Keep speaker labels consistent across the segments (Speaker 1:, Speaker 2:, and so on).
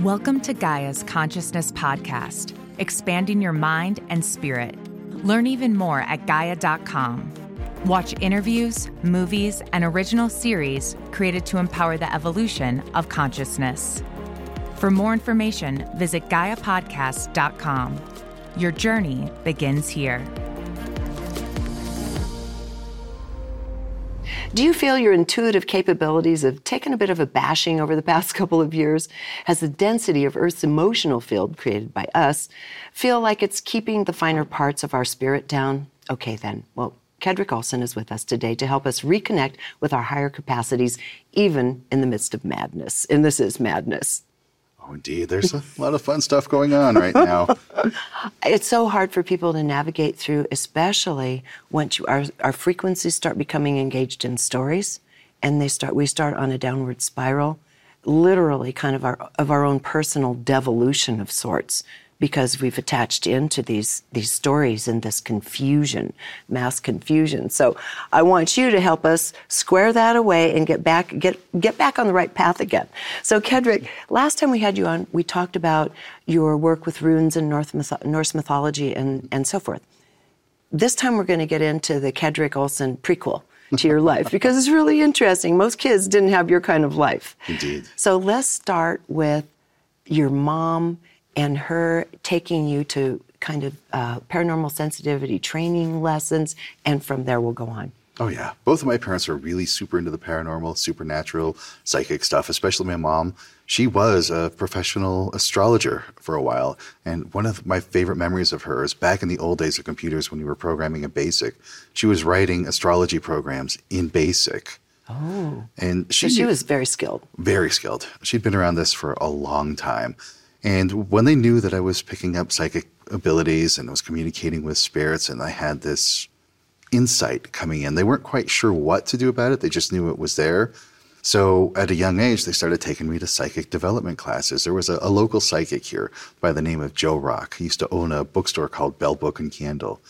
Speaker 1: Welcome to Gaia's Consciousness Podcast, expanding your mind and spirit. Learn even more at Gaia.com. Watch interviews, movies, and original series created to empower the evolution of consciousness. For more information, visit GaiaPodcast.com. Your journey begins here.
Speaker 2: Do you feel your intuitive capabilities have taken a bit of a bashing over the past couple of years? Has the density of Earth's emotional field created by us feel like it's keeping the finer parts of our spirit down? Okay, then. Well, Kaedrich Olsen is with us today to help us reconnect with our higher capacities, even in the midst of madness. And this is madness.
Speaker 3: Oh, indeed. There's a lot of fun stuff going on right now.
Speaker 2: it's so hard for people to navigate through, especially once you, our, our frequencies start becoming engaged in stories and they start, we start on a downward spiral, literally kind of our, of our own personal devolution of sorts because we've attached into these these stories and this confusion, mass confusion. So I want you to help us square that away and get back get get back on the right path again. So Kaedrich, last time we had you on, we talked about your work with runes and North myth- Norse mythology and and so forth. This time we're going to get into the Kaedrich Olsen prequel to your life because it's really interesting. Most kids didn't have your kind of life.
Speaker 3: Indeed.
Speaker 2: So let's start with your mom and her taking you to kind of uh, paranormal sensitivity training lessons, and from there we'll go on.
Speaker 3: Oh, yeah. Both of my parents are really super into the paranormal, supernatural, psychic stuff, especially my mom. She was a professional astrologer for a while. And one of my favorite memories of her is back in the old days of computers when we were programming in BASIC. She was writing astrology programs in BASIC.
Speaker 2: Oh.
Speaker 3: And she,
Speaker 2: so she was very skilled.
Speaker 3: Very skilled. She'd been around this for a long time. And when they knew that I was picking up psychic abilities and was communicating with spirits and I had this insight coming in, they weren't quite sure what to do about it. They just knew it was there. So at a young age, they started taking me to psychic development classes. There was a, a local psychic here by the name of Joe Rock. He used to own a bookstore called Bell Book and Candle.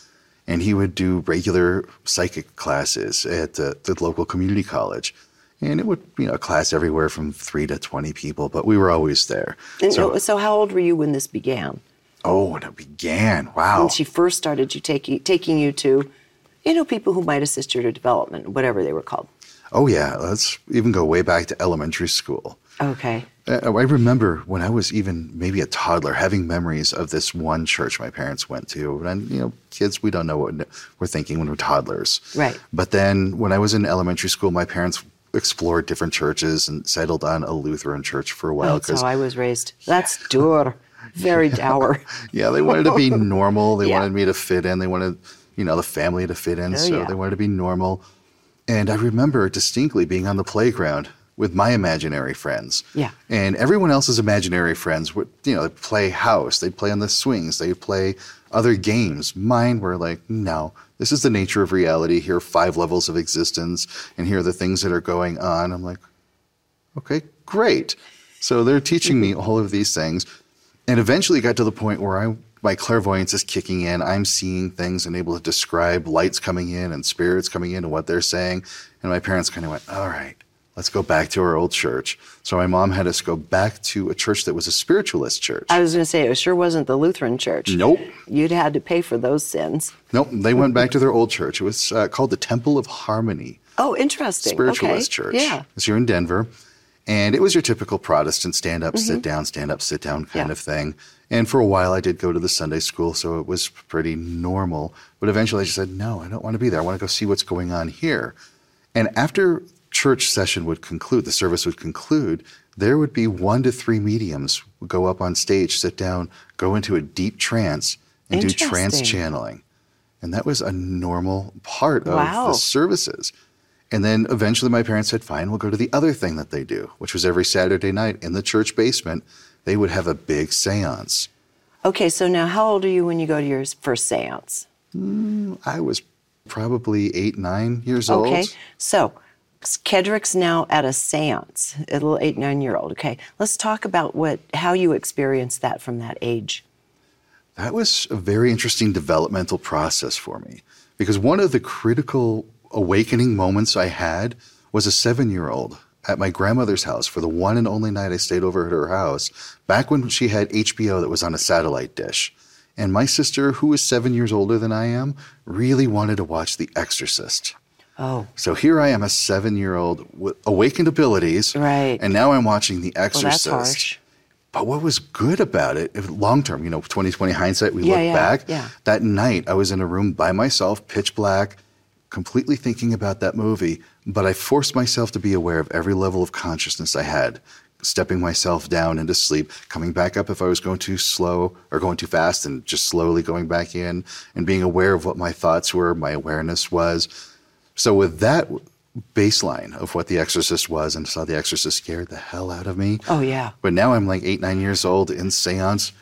Speaker 3: And he would do regular psychic classes at the, the local community college and it would you know a class everywhere from three to twenty people, but we were always there.
Speaker 2: And so, so how old were you when this began?
Speaker 3: Oh, when it began, wow!
Speaker 2: When she first started you taking taking you to, you know, people who might assist your development, whatever they were called.
Speaker 3: Oh yeah, let's even go way back to elementary school.
Speaker 2: Okay.
Speaker 3: Uh, I remember when I was even maybe a toddler having memories of this one church my parents went to. And, you know, kids, we don't know what we're thinking when we're toddlers.
Speaker 2: Right.
Speaker 3: But then when I was in elementary school, my parents explored different churches and settled on a Lutheran church for a while.
Speaker 2: That's how I was raised. That's dour, very dour.
Speaker 3: yeah, they wanted to be normal. They yeah. wanted me to fit in. They wanted, you know, the family to fit in. Oh, so yeah. they wanted to be normal. And I remember distinctly being on the playground with my imaginary friends.
Speaker 2: Yeah.
Speaker 3: And everyone else's imaginary friends would, you know, they play house, they'd play on the swings, they'd play other games. Mine were like, no, this is the nature of reality. Here are five levels of existence, and here are the things that are going on. I'm like, okay, great. So they're teaching me all of these things. And eventually got to the point where I my clairvoyance is kicking in. I'm seeing things and able to describe lights coming in and spirits coming in and what they're saying. And my parents kind of went, all right, let's go back to our old church. So my mom had us go back to a church that was a spiritualist church.
Speaker 2: I was going to say, it sure wasn't the Lutheran church.
Speaker 3: Nope.
Speaker 2: You'd had to pay for those sins.
Speaker 3: Nope. They went back to their old church. It was uh, called the Temple of Harmony.
Speaker 2: Oh, interesting.
Speaker 3: Spiritualist
Speaker 2: okay.
Speaker 3: church.
Speaker 2: Yeah.
Speaker 3: It's here in Denver. And it was your typical Protestant stand up, mm-hmm. sit down, stand up, sit down kind yeah. of thing. And for a while, I did go to the Sunday school, so it was pretty normal. But eventually, I just said, no, I don't want to be there. I want to go see what's going on here. And after church session would conclude, the service would conclude, there would be one to three mediums go up on stage, sit down, go into a deep trance, and do trance channeling. And that was a normal part of
Speaker 2: wow.
Speaker 3: the services. And then eventually my parents said, fine, we'll go to the other thing that they do, which was every Saturday night in the church basement, they would have a big seance.
Speaker 2: Okay, so now how old are you when you go to your first seance?
Speaker 3: Mm, I was probably eight, nine years
Speaker 2: okay.
Speaker 3: old.
Speaker 2: Okay, so Kaedrich's now at a seance, a little eight, nine year old. Okay, let's talk about what how you experienced that from that age.
Speaker 3: That was a very interesting developmental process for me because one of the critical awakening moments I had was a seven year old at my grandmother's house for the one and only night I stayed over at her house, back when she had HBO that was on a satellite dish. And my sister, who is seven years older than I am, really wanted to watch The Exorcist.
Speaker 2: Oh.
Speaker 3: So here I am, a seven year old with awakened abilities.
Speaker 2: Right.
Speaker 3: And now I'm watching The
Speaker 2: Well,
Speaker 3: Exorcist.
Speaker 2: that's harsh.
Speaker 3: But what was good about it, long term, you know, 2020 hindsight, we
Speaker 2: Yeah,
Speaker 3: look
Speaker 2: yeah,
Speaker 3: back.
Speaker 2: yeah.
Speaker 3: That night, I was in a room by myself, pitch black, completely thinking about that movie. But I forced myself to be aware of every level of consciousness I had, stepping myself down into sleep, coming back up if I was going too slow or going too fast, and just slowly going back in, and being aware of what my thoughts were, my awareness was. So with that baseline of what The Exorcist was, and saw The Exorcist scared the hell out of me.
Speaker 2: Oh, yeah.
Speaker 3: But now I'm like eight, nine years old in seance,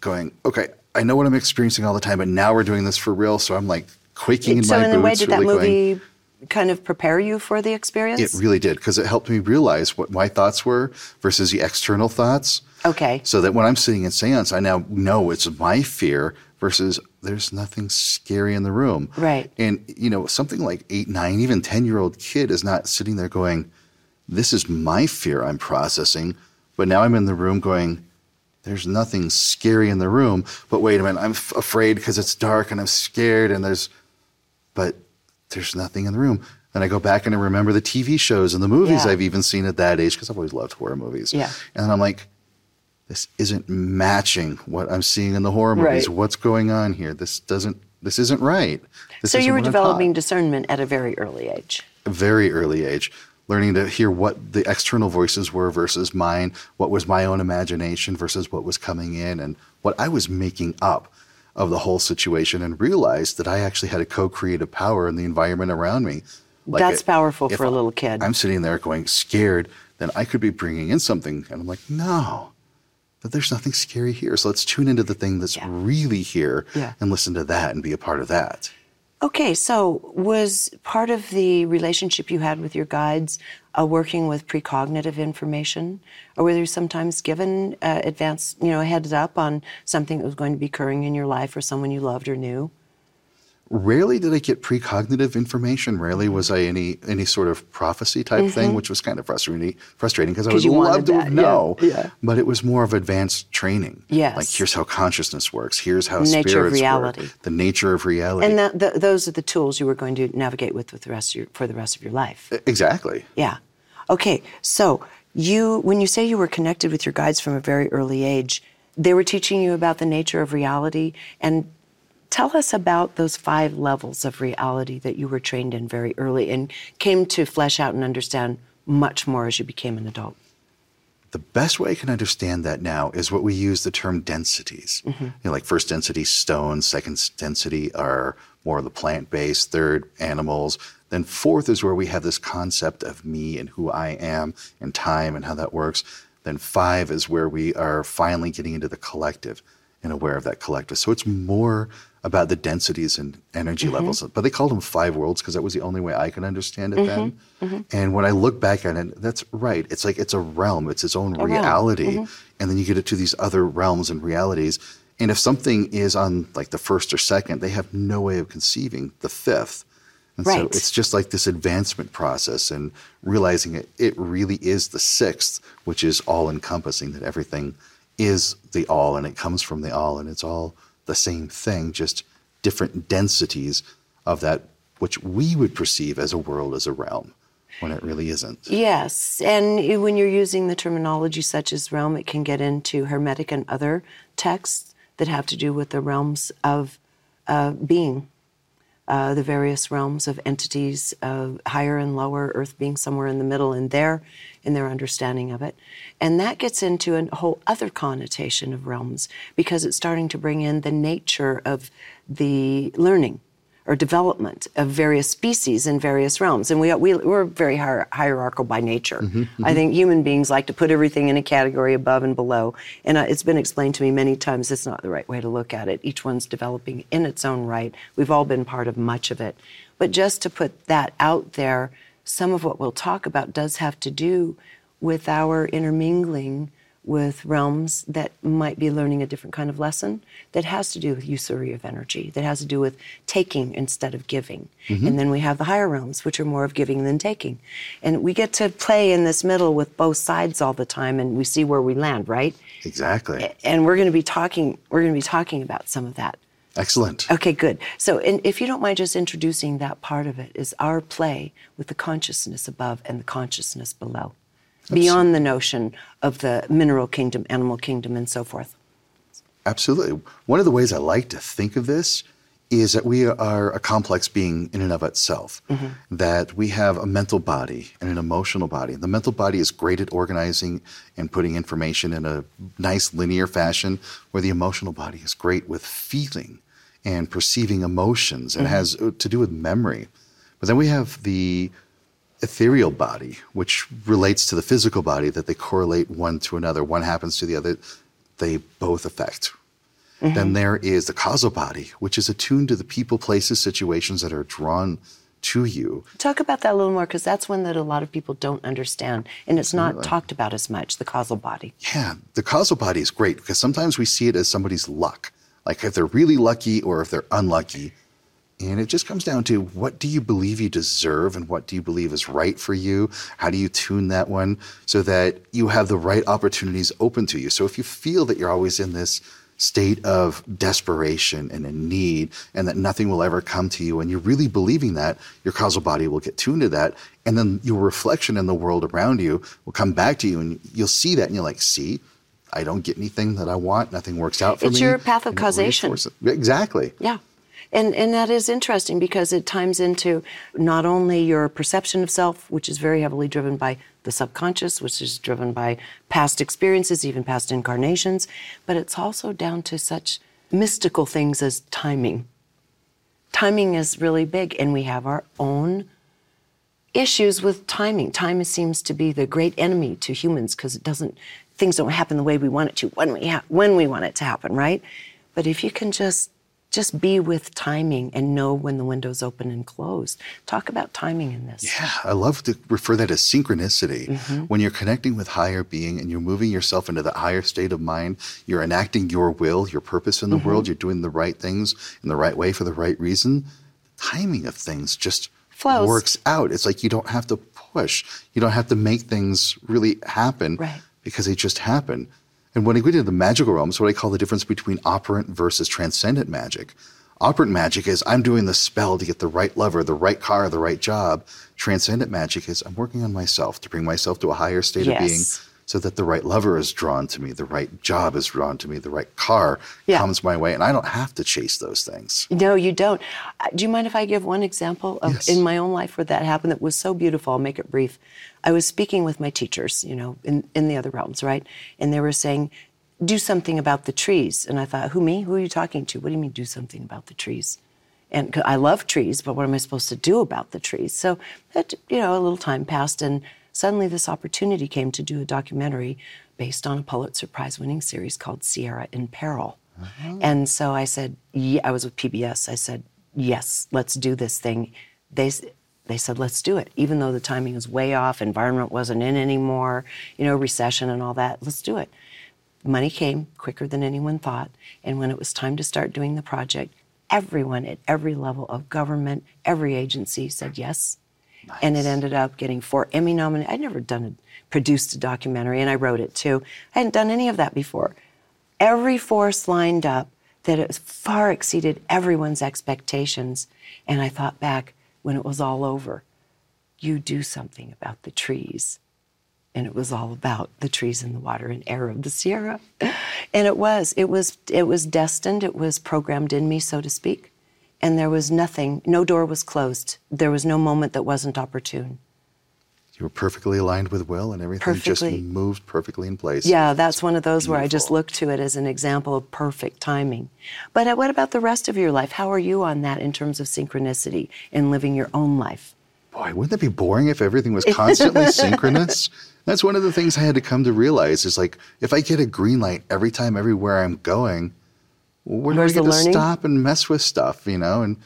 Speaker 3: going, okay, I know what I'm experiencing all the time, but now we're doing this for real. So I'm like quaking in
Speaker 2: so,
Speaker 3: my
Speaker 2: in a way,
Speaker 3: boots.
Speaker 2: did that movie
Speaker 3: going,
Speaker 2: kind of prepare you for the experience?
Speaker 3: it really did because it helped me realize what my thoughts were versus the external thoughts.
Speaker 2: Okay.
Speaker 3: So that when I'm sitting in seance, I now know it's my fear versus there's nothing scary in the room.
Speaker 2: Right.
Speaker 3: And, you know, something like eight, nine, even 10 year old kid is not sitting there going, this is my fear I'm processing. But now I'm in the room going, there's nothing scary in the room. But wait a minute, I'm f- afraid because it's dark and I'm scared and there's, but there's nothing in the room. And I go back and I remember the TV shows and the movies
Speaker 2: Yeah.
Speaker 3: I've even seen at that age because I've always loved horror movies.
Speaker 2: Yeah.
Speaker 3: And I'm like, this isn't matching what I'm seeing in the horror movies.
Speaker 2: Right.
Speaker 3: What's going on here? This doesn't. This isn't right. This
Speaker 2: so
Speaker 3: isn't
Speaker 2: you were
Speaker 3: what I'm taught.
Speaker 2: developing discernment at a very early age.
Speaker 3: a very early age, learning to hear what the external voices were versus mine, what was my own imagination versus what was coming in, and what I was making up of the whole situation, and realized that I actually had a co-creative power in the environment around me. Like
Speaker 2: That's
Speaker 3: it-
Speaker 2: powerful for a little kid.
Speaker 3: I'm sitting there going scared, then I could be bringing in something, and I'm like, no, that there's nothing scary here. So let's tune into the thing that's
Speaker 2: Yeah.
Speaker 3: really here
Speaker 2: Yeah.
Speaker 3: and listen to that and be a part of that.
Speaker 2: Okay, so was part of the relationship you had with your guides uh, working with precognitive information, or were you sometimes given uh, advance, you know, a heads up on something that was going to be occurring in your life or someone you loved or knew?
Speaker 3: Rarely did I get precognitive information. Rarely was I any any sort of prophecy type thing, which was kind of frustrating. Frustrating because I would
Speaker 2: Mm-hmm.
Speaker 3: love to
Speaker 2: that,
Speaker 3: know.
Speaker 2: yeah.
Speaker 3: But it was more of advanced training.
Speaker 2: Yes.
Speaker 3: Like here's how consciousness works. Here's how
Speaker 2: Nature of reality.
Speaker 3: work. The nature of reality.
Speaker 2: And that, th those are the tools you were going to navigate with, with the rest of your, for the rest of your life.
Speaker 3: exactly.
Speaker 2: Yeah. Okay. So you, when you say you were connected with your guides from a very early age, they were teaching you about the nature of reality. And tell us about those five levels of reality that you were trained in very early and came to flesh out and understand much more as you became an adult.
Speaker 3: The best way I can understand that now is what we use the term densities.
Speaker 2: Mm-hmm.
Speaker 3: You know, like first density stone, second density are more of the plant based, third animals. Then fourth is where we have this concept of me and who I am and time and how that works. Then five is where we are finally getting into the collective and aware of that collective. So it's more about the densities and energy mm-hmm. levels. But they called them five worlds because that was the only way I could understand it then. Mm-hmm. Mm-hmm. And when I look back at it, that's right. It's like it's a realm, it's its own
Speaker 2: realm.
Speaker 3: reality. And then you get it to these other realms and realities. And if something is on like the first or second, they have no way of conceiving the fifth. And so it's just like this advancement process and realizing it, it really is the sixth, which is all encompassing, that everything is the all and it comes from the all and it's all the same thing, just different densities of that which we would perceive as a world, as a realm, when it really isn't.
Speaker 2: Yes, and when you're using the terminology such as realm, it can get into Hermetic and other texts that have to do with the realms of uh, being, uh, the various realms of entities, uh, higher and lower, Earth being somewhere in the middle in their in their understanding of it, and that gets into a whole other connotation of realms because it's starting to bring in the nature of the learning or development of various species in various realms. And we, we, we're very hier- hierarchical by nature. I think human beings like to put everything in a category above and below. And uh, it's been explained to me many times it's not the right way to look at it. Each one's developing in its own right. We've all been part of much of it. But just to put that out there, some of what we'll talk about does have to do with our intermingling with realms that might be learning a different kind of lesson that has to do with usury of energy, that has to do with taking instead of giving. Mm-hmm. And then we have the higher realms, which are more of giving than taking. And we get to play in this middle with both sides all the time and we see where we land, right?
Speaker 3: Exactly.
Speaker 2: And we're going to be talking we're going to be talking about some of that.
Speaker 3: Excellent.
Speaker 2: Okay, good. So, if you don't mind just introducing that part of it, is our play with the consciousness above and the consciousness below beyond the notion of the mineral kingdom, animal kingdom, and so forth.
Speaker 3: Absolutely. One of the ways I like to think of this is that we are a complex being in and of itself, mm-hmm. that we have a mental body and an emotional body. The mental body is great at organizing and putting information in a nice linear fashion, where the emotional body is great with feeling and perceiving emotions and mm-hmm. has uh, to do with memory. But then we have the ethereal body, which relates to the physical body, that they correlate one to another. One happens to the other, they both affect. Mm-hmm. Then there is the causal body, which is attuned to the people, places, situations that are drawn to you.
Speaker 2: Talk about that a little more because that's one that a lot of people don't understand and it's not talked about as much the causal body.
Speaker 3: Yeah, the causal body is great because sometimes we see it as somebody's luck. Like if they're really lucky or if they're unlucky, and it just comes down to what do you believe you deserve and what do you believe is right for you? How do you tune that one so that you have the right opportunities open to you? So if you feel that you're always in this state of desperation and a need and that nothing will ever come to you and you're really believing that, your causal body will get tuned to that. And then your reflection in the world around you will come back to you and you'll see that and you're like, see, I don't get anything that I want. Nothing works out for
Speaker 2: it's
Speaker 3: me.
Speaker 2: It's your path of causation.
Speaker 3: Exactly.
Speaker 2: Yeah. And, and that is interesting because it times into not only your perception of self, which is very heavily driven by the subconscious, which is driven by past experiences, even past incarnations, but it's also down to such mystical things as timing. Timing is really big, and we have our own issues with timing. Time seems to be the great enemy to humans because it doesn't, things don't happen the way we want it to when we, ha- when we want it to happen, right? But if you can just just be with timing and know when the window's open and closed. Talk about timing in this.
Speaker 3: Yeah, I love to refer that as synchronicity. Mm-hmm. When you're connecting with higher being and you're moving yourself into the higher state of mind, you're enacting your will, your purpose in the mm-hmm. world, you're doing the right things in the right way for the right reason. Timing of things just
Speaker 2: Flows.
Speaker 3: works out. It's like you don't have to push. You don't have to make things really happen
Speaker 2: right.
Speaker 3: because they just happen. And when I get into the magical realms, what I call the difference between operant versus transcendent magic. Operant magic is I'm doing the spell to get the right lover, the right car, the right job. Transcendent magic is I'm working on myself to bring myself to a higher state yes. of being so that the right lover is drawn to me, the right job is drawn to me, the right car yeah. comes my way, and I don't have to chase those things.
Speaker 2: No, you don't. Uh, do you mind if I give one example of yes. in my own life where that happened that was so beautiful? I'll make it brief. I was speaking with my teachers, you know, in, in the other realms, right? And they were saying, do something about the trees. And I thought, who, me? Who are you talking to? What do you mean, do something about the trees? And I love trees, but what am I supposed to do about the trees? So, that, you know, a little time passed, and suddenly this opportunity came to do a documentary based on a Pulitzer Prize winning series called Sierra in Peril. Uh-huh. And so I said, yeah, I was with PBS. I said, yes, let's do this thing. They, they said, let's do it. Even though the timing was way off, environment wasn't in anymore, you know, recession and all that, let's do it. Money came quicker than anyone thought. And when it was time to start doing the project, everyone at every level of government, every agency said yes. Nice. And it ended up getting four Emmy nominations. I'd never done a, produced a documentary, and I wrote it too. I hadn't done any of that before. Every force lined up that it far exceeded everyone's expectations. And I thought back when it was all over, you do something about the trees. And it was all about the trees and the water and air of the Sierra. And it was, it was, it was destined, it was programmed in me, so to speak and there was nothing, no door was closed. There was no moment that wasn't opportune.
Speaker 3: You were perfectly aligned with Will, and everything perfectly. just moved perfectly in place.
Speaker 2: Yeah, that's one of those Beautiful. where I just look to it as an example of perfect timing. But uh, what about the rest of your life? How are you on that in terms of synchronicity in living your own life?
Speaker 3: Boy, wouldn't that be boring if everything was constantly synchronous? That's one of the things I had to come to realize is like if I get a green light every time everywhere I'm going, where do I
Speaker 2: get to
Speaker 3: learning? stop and mess with stuff, you know, and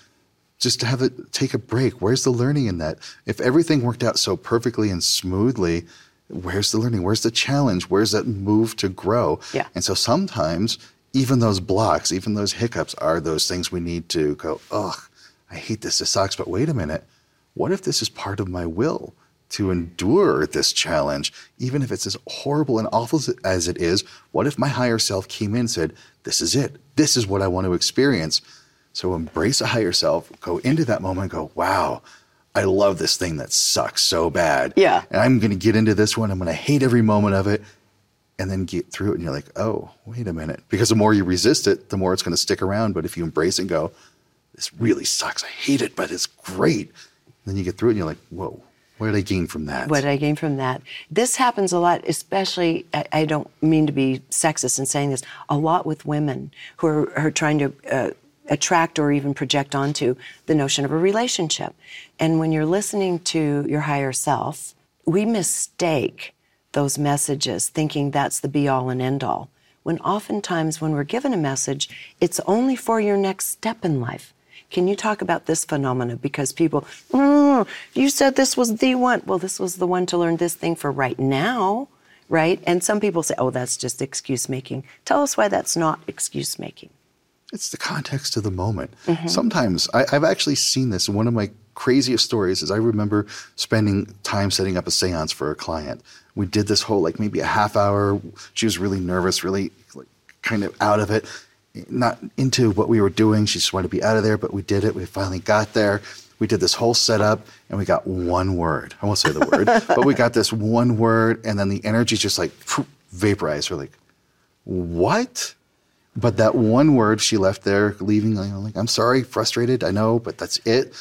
Speaker 3: just to have it take a break? Where's the learning in that? If everything worked out so perfectly and smoothly, Where's the learning? Where's the challenge? Where's that move to grow?
Speaker 2: Yeah.
Speaker 3: And so sometimes even those blocks, even those hiccups are those things we need to go, ugh, I hate this. This sucks. But wait a minute. What if this is part of my will to endure this challenge? Even if it's as horrible and awful as it is, what if my higher self came in and said, this is it. This is what I want to experience. So embrace a higher self, go into that moment and go, wow, I love this thing that sucks so bad.
Speaker 2: Yeah.
Speaker 3: And I'm going to get into this one. I'm going to hate every moment of it and then get through it. And you're like, oh, wait a minute. Because the more you resist it, the more it's going to stick around. But if you embrace it and go, this really sucks. I hate it, but it's great. then you get through it and you're like, whoa, what did I gain from that?
Speaker 2: What did I gain from that? This happens a lot, especially, I, I don't mean to be sexist in saying this, a lot with women who are, are trying to uh, attract or even project onto the notion of a relationship. And when you're listening to your higher self, we mistake those messages thinking that's the be all and end all. When oftentimes, when we're given a message, it's only for your next step in life. Can you talk about this phenomena? Because people, mm, you said this was the one. Well, this was the one to learn this thing for right now, right? And some people say, oh, that's just excuse making. Tell us why that's not excuse making.
Speaker 3: It's the context of the moment. Mm-hmm. Sometimes I, I've actually seen this. One of my craziest stories is I remember spending time setting up a seance for a client. We did this whole, like maybe a half hour. She was really nervous, really like, kind of out of it, not into what we were doing. She just wanted to be out of there, but we did it. We finally got there. We did this whole setup and we got one word. I won't say the word, but we got this one word and then the energy just like vaporized. We're like, what? But that one word she left there, leaving, you know, like, I'm sorry, frustrated, I know, but that's it.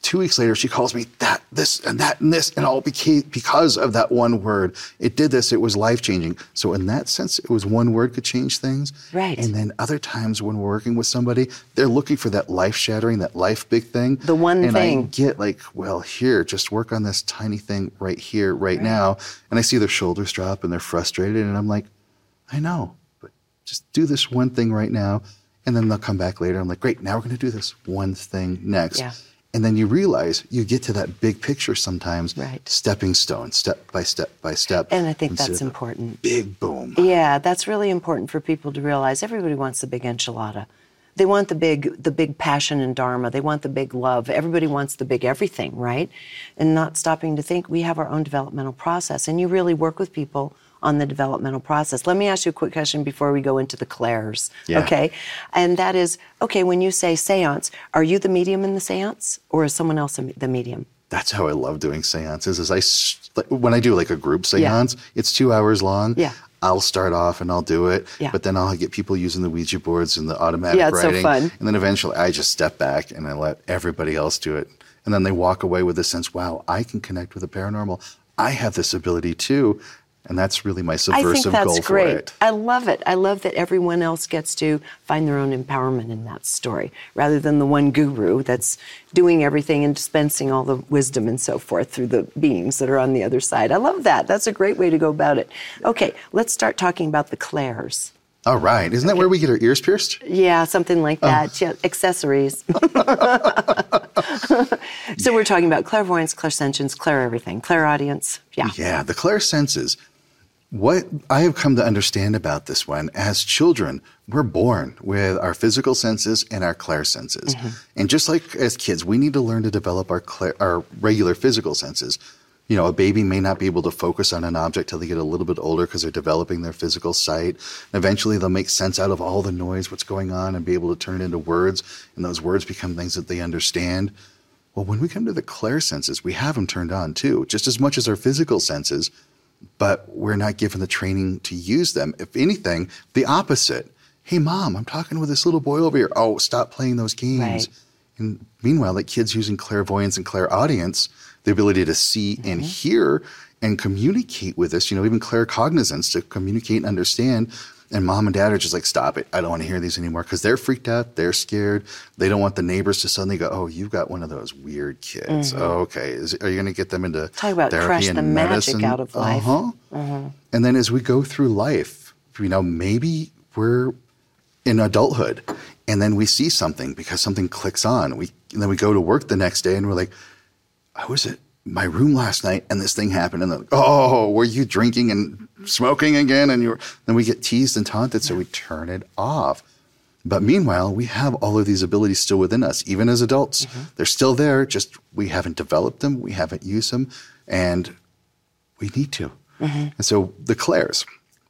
Speaker 3: Two weeks later, she calls me that, this, and that, and this, and all became because of that one word. It did this, it was life changing. So, in that sense, it was one word could change things.
Speaker 2: Right.
Speaker 3: And then other times when we're working with somebody, they're looking for that life shattering, that life big thing.
Speaker 2: The one
Speaker 3: and
Speaker 2: thing.
Speaker 3: And I get like, well, here, just work on this tiny thing right here, right, right now. And I see their shoulders drop and they're frustrated. And I'm like, I know just do this one thing right now. And then they'll come back later. I'm like, great, now we're going to do this one thing next.
Speaker 2: Yeah.
Speaker 3: And then you realize you get to that big picture sometimes,
Speaker 2: right.
Speaker 3: stepping stone, step by step by step.
Speaker 2: And I think that's important.
Speaker 3: Big boom.
Speaker 2: Yeah, that's really important for people to realize. Everybody wants the big enchilada. They want the big, the big passion and dharma. They want the big love. Everybody wants the big everything, right? And not stopping to think we have our own developmental process. And you really work with people on the developmental process. Let me ask you a quick question before we go into the clairs.
Speaker 3: Yeah.
Speaker 2: Okay. And that is okay, when you say seance, are you the medium in the seance or is someone else the medium?
Speaker 3: That's how I love doing seances. Is I when I do like a group seance, yeah. it's two hours long.
Speaker 2: Yeah.
Speaker 3: I'll start off and I'll do it,
Speaker 2: yeah.
Speaker 3: but then I'll get people using the Ouija boards and the automatic
Speaker 2: yeah, it's
Speaker 3: writing.
Speaker 2: So fun.
Speaker 3: And then eventually I just step back and I let everybody else do it. And then they walk away with the sense, wow, I can connect with the paranormal. I have this ability too. And that's really my subversive
Speaker 2: I think that's
Speaker 3: goal
Speaker 2: great.
Speaker 3: for it.
Speaker 2: I love it. I love that everyone else gets to find their own empowerment in that story, rather than the one guru that's doing everything and dispensing all the wisdom and so forth through the beings that are on the other side. I love that. That's a great way to go about it. Okay, let's start talking about the clairs.
Speaker 3: All right. Isn't that where we get our ears pierced?
Speaker 2: Yeah, something like
Speaker 3: Oh.
Speaker 2: that. Yeah, accessories. so we're talking about clairvoyance, clairsentience, clair everything, clairaudience. Yeah.
Speaker 3: Yeah, the clairsenses. What I have come to understand about this one, as children, we're born with our physical senses and our clairsenses.
Speaker 2: Mm-hmm.
Speaker 3: And just like as kids, we need to learn to develop our, clair- our regular physical senses. You know, a baby may not be able to focus on an object till they get a little bit older because they're developing their physical sight. And eventually, they'll make sense out of all the noise, what's going on, and be able to turn it into words. And those words become things that they understand. Well, when we come to the clair senses, we have them turned on too, just as much as our physical senses, but we're not given the training to use them. If anything, the opposite. Hey, mom, I'm talking with this little boy over here. Oh, stop playing those games.
Speaker 2: Right.
Speaker 3: And meanwhile, like kids using clairvoyance and clairaudience, the ability to see
Speaker 2: Mm-hmm.
Speaker 3: and hear and communicate with us, you know, even claircognizance to communicate and understand. And mom and dad are just like, stop it. I don't want to hear these anymore because they're freaked out. They're scared. They don't want the neighbors to suddenly go, oh, you've got one of those weird kids. Oh, okay. Is, are you going to get them into
Speaker 2: Mm-hmm. Talk about
Speaker 3: therapy
Speaker 2: crush
Speaker 3: and
Speaker 2: the magic
Speaker 3: medicine?
Speaker 2: out of life. Mm-hmm.
Speaker 3: Uh-huh. And then as we go through life, you know, maybe we're in adulthood and then we see something because something clicks on. We and then we go to work the next day and we're like, I was at my room last night and this thing happened. And they're like, oh, were you drinking and smoking again? And you then we get teased and taunted. So we turn it off. But meanwhile, we have all of these abilities still within us, even as adults. Mm-hmm. They're still there, just we haven't developed them, we haven't used them, and we need to. Mm-hmm. And so the clairs,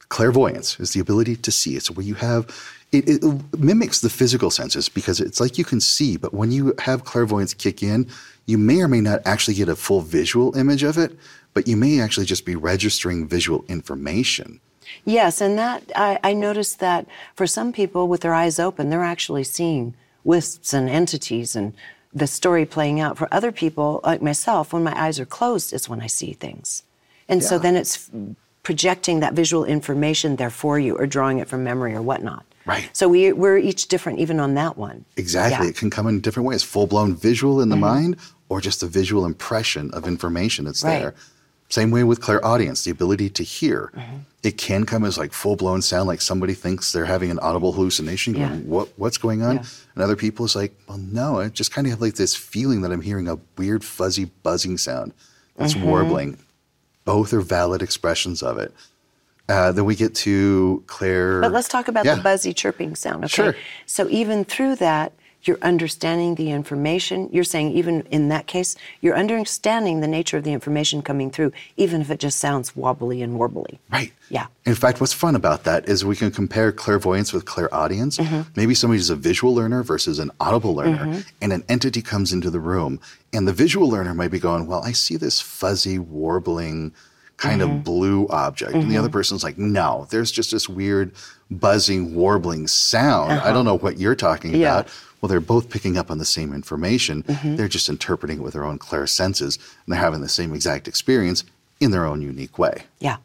Speaker 3: clairvoyance is the ability to see. It's where you have it, it, mimics the physical senses because it's like you can see, but when you have clairvoyance kick in, you may or may not actually get a full visual image of it, but you may actually just be registering visual information.
Speaker 2: Yes, and that I, I noticed that for some people with their eyes open, they're actually seeing wisps and entities and the story playing out. For other people, like myself, when my eyes are closed, is when I see things. And yeah. so then it's projecting that visual information there for you or drawing it from memory or whatnot.
Speaker 3: Right.
Speaker 2: So we, we're each different even on that one.
Speaker 3: Exactly. Yeah. It can come in different ways full blown visual in the mm-hmm. mind or just a visual impression of information that's right. there. Same way with clairaudience, the ability to hear. Mm-hmm. It can come as like full blown sound, like somebody thinks they're having an audible hallucination. Yeah. Going, what what's going on? Yeah. And other people is like, well, no, I just kind of have like this feeling that I'm hearing a weird fuzzy buzzing sound that's mm-hmm. warbling. Both are valid expressions of it. Uh, then we get to Claire.
Speaker 2: But let's talk about yeah. the buzzy chirping sound. Okay.
Speaker 3: Sure.
Speaker 2: So even through that, you're understanding the information. You're saying, even in that case, you're understanding the nature of the information coming through, even if it just sounds wobbly and warbly.
Speaker 3: Right.
Speaker 2: Yeah.
Speaker 3: In fact, what's fun about that is we can compare clairvoyance with clairaudience. Mm-hmm. Maybe somebody's a visual learner versus an audible learner, mm-hmm. and an entity comes into the room, and the visual learner might be going, Well, I see this fuzzy, warbling, kind mm-hmm. of blue object. Mm-hmm. And the other mm-hmm. person's like, no, there's just this weird buzzing, warbling sound. Uh-huh. I don't know what you're talking yeah. about. Well, they're both picking up on the same information. Mm-hmm. They're just interpreting it with their own clair senses, and they're having the same exact experience in their own unique way.
Speaker 2: Yeah.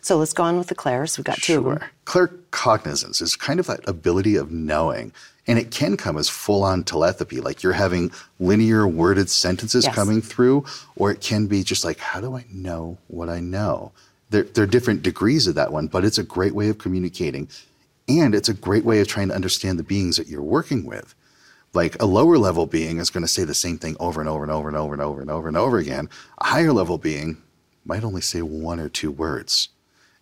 Speaker 2: So let's go on with the clairs. We've got two
Speaker 3: sure.
Speaker 2: of them.
Speaker 3: Claircognizance is kind of that ability of knowing. And it can come as full on telepathy, like you're having linear worded sentences yes. coming through, or it can be just like, how do I know what I know? There, there are different degrees of that one, but it's a great way of communicating. And it's a great way of trying to understand the beings that you're working with like a lower level being is going to say the same thing over and over and over and over and over and over and over again. A higher level being might only say one or two words.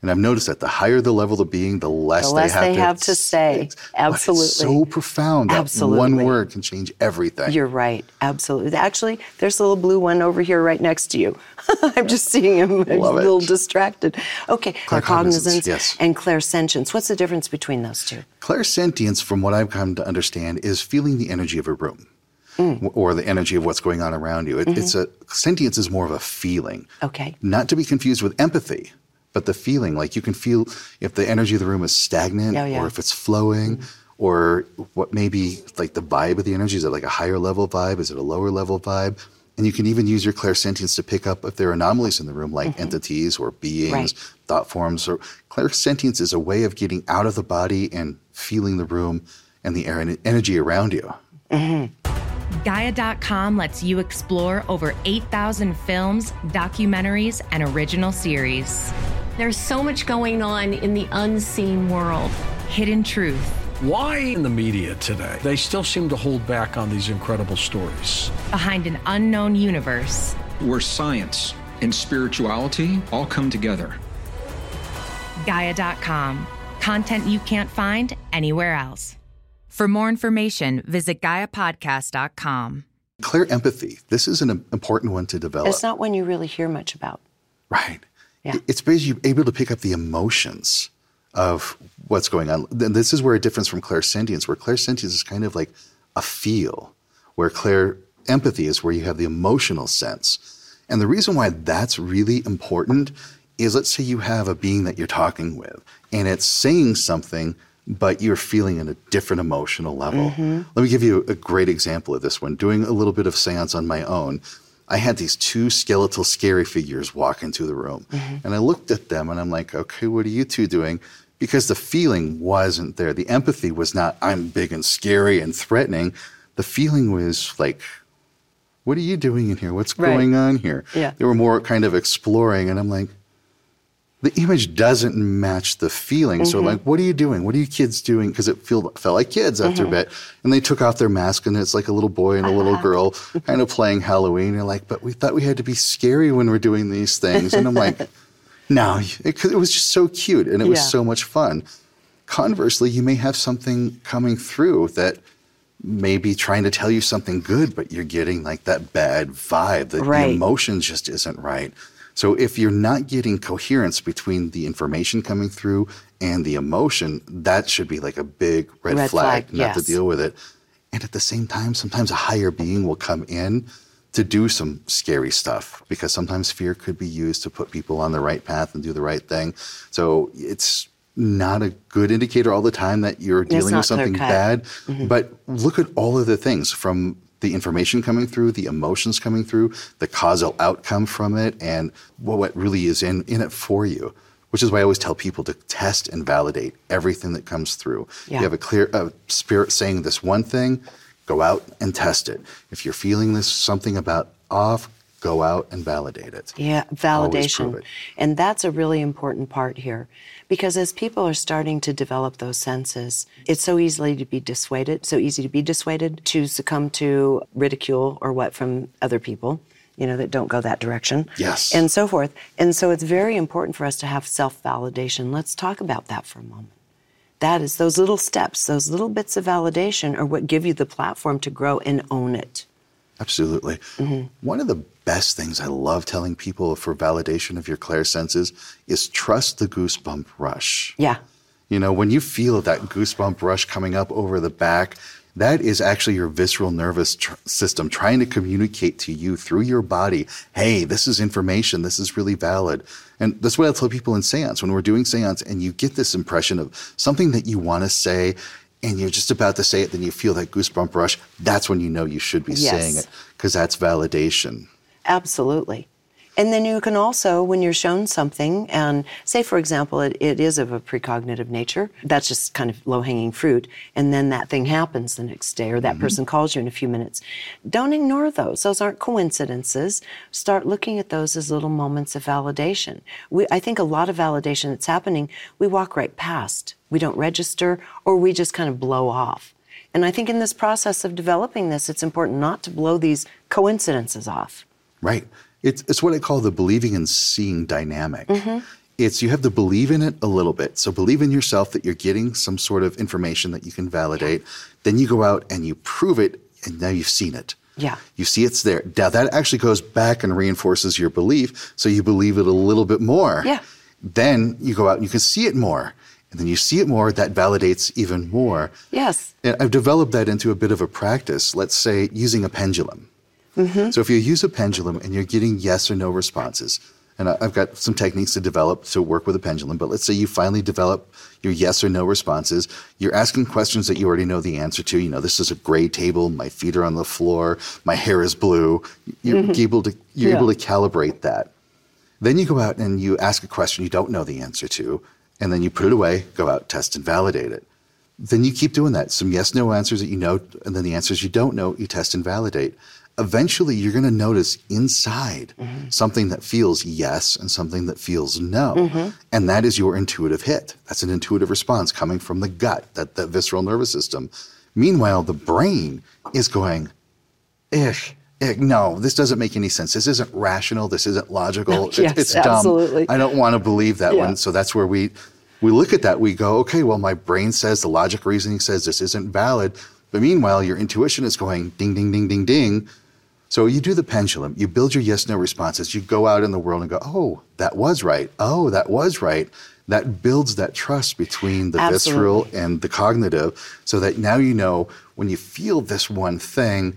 Speaker 3: And I've noticed that the higher the level of being, the less,
Speaker 2: the less
Speaker 3: they, have,
Speaker 2: they
Speaker 3: to,
Speaker 2: have to say. Absolutely.
Speaker 3: so profound.
Speaker 2: Absolutely.
Speaker 3: one word can change everything.
Speaker 2: You're right. Absolutely. Actually, there's a little blue one over here right next to you. I'm just seeing him a little distracted. Okay, claircognizance
Speaker 3: yes.
Speaker 2: and clairsentience. What's the difference between those two?
Speaker 3: Clairsentience, from what I've come to understand, is feeling the energy of a room. Mm. Or the energy of what's going on around you. It, mm-hmm. It's a sentience is more of a feeling.
Speaker 2: Okay.
Speaker 3: Not to be confused with empathy but the feeling like you can feel if the energy of the room is stagnant
Speaker 2: oh, yeah.
Speaker 3: or if it's flowing mm-hmm. or what maybe like the vibe of the energy is it like a higher level vibe is it a lower level vibe and you can even use your clairsentience to pick up if there are anomalies in the room like mm-hmm. entities or beings right. thought forms or clairsentience is a way of getting out of the body and feeling the room and the air and energy around you
Speaker 1: mm-hmm. Gaia.com lets you explore over 8,000 films, documentaries, and original series.
Speaker 4: There's so much going on in the unseen world.
Speaker 1: Hidden truth.
Speaker 5: Why in the media today, they still seem to hold back on these incredible stories?
Speaker 1: Behind an unknown universe.
Speaker 6: Where science and spirituality all come together.
Speaker 1: Gaia.com. Content you can't find anywhere else. For more information, visit GaiaPodcast.com.
Speaker 3: Clair empathy. This is an important one to develop.
Speaker 2: It's not one you really hear much about.
Speaker 3: Right.
Speaker 2: Yeah.
Speaker 3: It's basically able to pick up the emotions of what's going on. And this is where a difference from clairsentience, where clairsentience is kind of like a feel, where clair empathy is where you have the emotional sense. And the reason why that's really important is let's say you have a being that you're talking with and it's saying something, but you're feeling in a different emotional level. Mm-hmm. Let me give you a great example of this one. Doing a little bit of seance on my own, I had these two skeletal scary figures walk into the room. Mm-hmm. And I looked at them and I'm like, okay, what are you two doing? Because the feeling wasn't there. The empathy was not, I'm big and scary and threatening. The feeling was like, what are you doing in here? What's right. going on here?
Speaker 2: Yeah.
Speaker 3: They were more kind of exploring. And I'm like, the image doesn't match the feeling. So, mm-hmm. like, what are you doing? What are you kids doing? Because it feel, felt like kids after a mm-hmm. bit. And they took off their mask, and it's like a little boy and a little uh-huh. girl kind of playing Halloween. You're like, but we thought we had to be scary when we're doing these things. And I'm like, no, it, it was just so cute and it was
Speaker 2: Yeah.
Speaker 3: so much fun. Conversely, you may have something coming through that may be trying to tell you something good, but you're getting like that bad vibe. that
Speaker 2: Right.
Speaker 3: The emotion just isn't right. So if you're not getting coherence between the information coming through and the emotion, that should be like a big red,
Speaker 2: Red
Speaker 3: flag,
Speaker 2: flag,
Speaker 3: not to deal with it. And at the same time, sometimes a higher being will come in to do some scary stuff because sometimes fear could be used to put people on the right path and do the right thing. So it's not a good indicator all the time that you're dealing with something
Speaker 2: clear-cut. Mm-hmm.
Speaker 3: bad. But look at all of the things from the information coming through, the emotions coming through, the causal outcome from it, and what really is in, in it for you. Which is why I always tell people to test and validate everything that comes through.
Speaker 2: Yeah.
Speaker 3: You have a clear uh, spirit saying this one thing, go out and test it. If you're feeling this something about off, go out and validate it.
Speaker 2: Yeah, validation.
Speaker 3: it.
Speaker 2: And that's a really important part here. Because as people are starting to develop those senses, it's so easily to be dissuaded, so easy to be dissuaded, to succumb to ridicule or what from other people, you know, that don't go that direction.
Speaker 3: Yes.
Speaker 2: And so forth. And so it's very important for us to have self validation. Let's talk about that for a moment. That is those little steps, those little bits of validation are what give you the platform to grow and own it.
Speaker 3: Absolutely.
Speaker 2: Mm-hmm.
Speaker 3: One of the best things I love telling people for validation of your clairsenses is trust the goosebump rush.
Speaker 2: Yeah.
Speaker 3: You know, when you feel that goosebump rush coming up over the back, that is actually your visceral nervous tr- system trying to communicate to you through your body, hey, this is information, this is really valid. And that's what I tell people in seance. When we're doing seance and you get this impression of something that you want to say and you're just about to say it, then you feel that goosebump rush, that's when you know you should be
Speaker 2: Yes.
Speaker 3: saying it because that's validation.
Speaker 2: Absolutely. And then you can also, when you're shown something, and say, for example, it, it is of a precognitive nature, that's just kind of low hanging fruit, and then that thing happens the next day, or that mm-hmm. person calls you in a few minutes. Don't ignore those. Those aren't coincidences. Start looking at those as little moments of validation. We, I think a lot of validation that's happening, we walk right past. We don't register, or we just kind of blow off. And I think in this process of developing this, it's important not to blow these coincidences off.
Speaker 3: Right. It's, it's what I call the believing and seeing dynamic.
Speaker 2: Mm-hmm.
Speaker 3: It's you have to believe in it a little bit. So believe in yourself that you're getting some sort of information that you can validate. Then you go out and you prove it, and now you've seen it.
Speaker 2: Yeah.
Speaker 3: You see it's there. Now that actually goes back and reinforces your belief, so you believe it a little bit more.
Speaker 2: Yeah.
Speaker 3: Then you go out and you can see it more. And then you see it more, that validates even more.
Speaker 2: Yes.
Speaker 3: And I've developed that into a bit of a practice. Let's say using a pendulum. Mm-hmm. So if you use a pendulum and you're getting yes or no responses, and I've got some techniques to develop to work with a pendulum, but let's say you finally develop your yes or no responses. You're asking questions that you already know the answer to. You know, this is a gray table, my feet are on the floor, my hair is blue. You're mm-hmm. able to you're
Speaker 2: Yeah.
Speaker 3: able to calibrate that. Then you go out and you ask a question you don't know the answer to, and then you put it away, go out, test and validate it. Then you keep doing that. Some yes no answers that you know, and then the answers you don't know, you test and validate. Eventually, you're going to notice inside mm-hmm. something that feels yes and something that feels no. Mm-hmm. And that is your intuitive hit. That's an intuitive response coming from the gut, that, that visceral nervous system. Meanwhile, the brain is going, ish. ick, No, this doesn't make any sense. This isn't rational. This isn't logical.
Speaker 2: Yes,
Speaker 3: it's dumb.
Speaker 2: absolutely.
Speaker 3: I don't want to believe that
Speaker 2: Yeah.
Speaker 3: one. So that's where we we look at that. We go, okay, well, my brain says the logic reasoning says this isn't valid, but meanwhile, your intuition is going ding, ding, ding, ding, ding. So you do the pendulum. You build your yes/no responses. You go out in the world and go, oh, that was right. Oh, that was right. That builds that trust between the visceral and the cognitive, so that now you know when you feel this one thing.